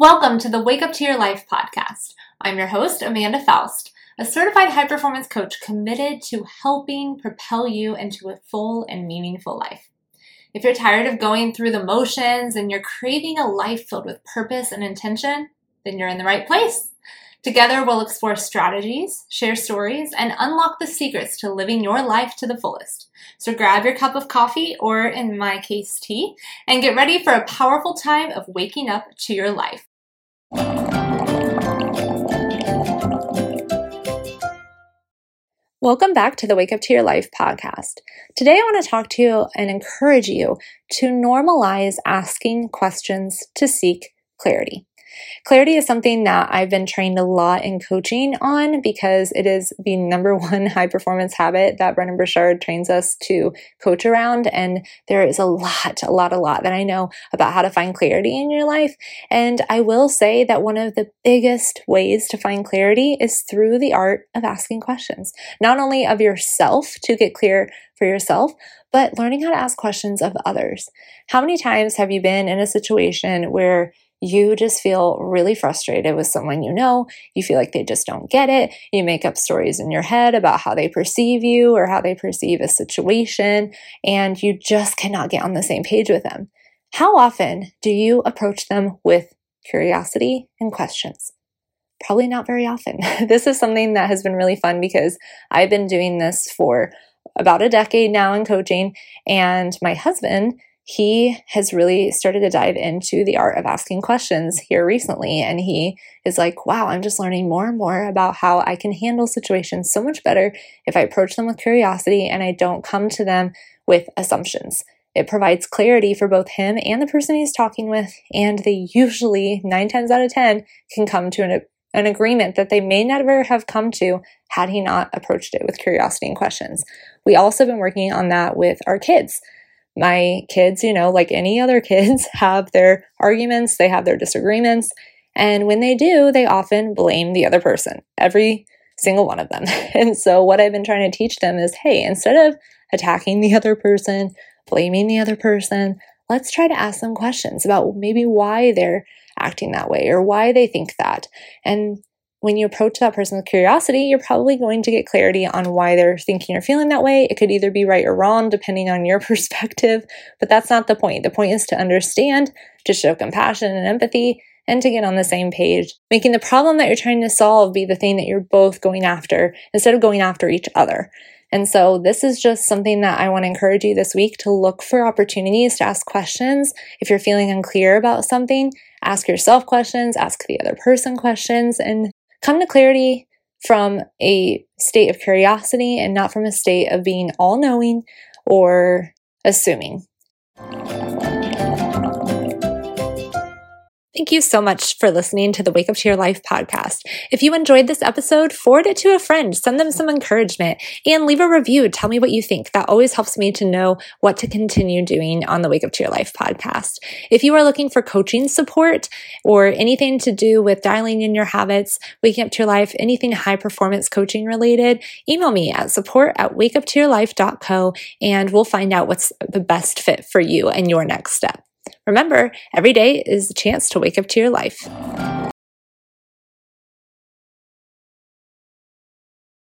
Welcome to the Wake Up to Your Life podcast. I'm your host, Amanda Foust, a certified high performance coach committed to helping propel you into a full and meaningful life. If you're tired of going through the motions and you're craving a life filled with purpose and intention, then you're in the right place. Together, we'll explore strategies, share stories, and unlock the secrets to living your life to the fullest. So grab your cup of coffee, or in my case, tea, and get ready for a powerful time of waking up to your life. Welcome back to the Wake Up to Your Life podcast. Today, I want to talk to you and encourage you to normalize asking questions to seek clarity. Clarity is something that I've been trained a lot in coaching on because it is the number one high performance habit that Brendon Burchard trains us to coach around. And there is a lot, a lot, a lot that I know about how to find clarity in your life. And I will say that one of the biggest ways to find clarity is through the art of asking questions, not only of yourself to get clear for yourself, but learning how to ask questions of others. How many times have you been in a situation where you just feel really frustrated with someone you know. You feel like they just don't get it. You make up stories in your head about how they perceive you or how they perceive a situation, and you just cannot get on the same page with them. How often do you approach them with curiosity and questions? Probably not very often. this is something that has been really fun because I've been doing this for about a decade now in coaching, and my husband he has really started to dive into the art of asking questions here recently. And he is like, wow, I'm just learning more and more about how I can handle situations so much better if I approach them with curiosity and I don't come to them with assumptions. It provides clarity for both him and the person he's talking with, and they usually, nine times out of 10, can come to an, an agreement that they may never have come to had he not approached it with curiosity and questions. We also have been working on that with our kids my kids, you know, like any other kids, have their arguments, they have their disagreements. And when they do, they often blame the other person, every single one of them. And so, what I've been trying to teach them is hey, instead of attacking the other person, blaming the other person, let's try to ask them questions about maybe why they're acting that way or why they think that. And when you approach that person with curiosity, you're probably going to get clarity on why they're thinking or feeling that way. It could either be right or wrong, depending on your perspective, but that's not the point. The point is to understand, to show compassion and empathy, and to get on the same page, making the problem that you're trying to solve be the thing that you're both going after instead of going after each other. And so, this is just something that I want to encourage you this week to look for opportunities to ask questions. If you're feeling unclear about something, ask yourself questions, ask the other person questions, and come to clarity from a state of curiosity and not from a state of being all knowing or assuming. Thank you so much for listening to the Wake Up to Your Life podcast. If you enjoyed this episode, forward it to a friend, send them some encouragement, and leave a review. Tell me what you think. That always helps me to know what to continue doing on the Wake Up to Your Life podcast. If you are looking for coaching support or anything to do with dialing in your habits, waking up to your life, anything high performance coaching related, email me at support at wakeuptoyourlife.co and we'll find out what's the best fit for you and your next step. Remember, every day is a chance to wake up to your life.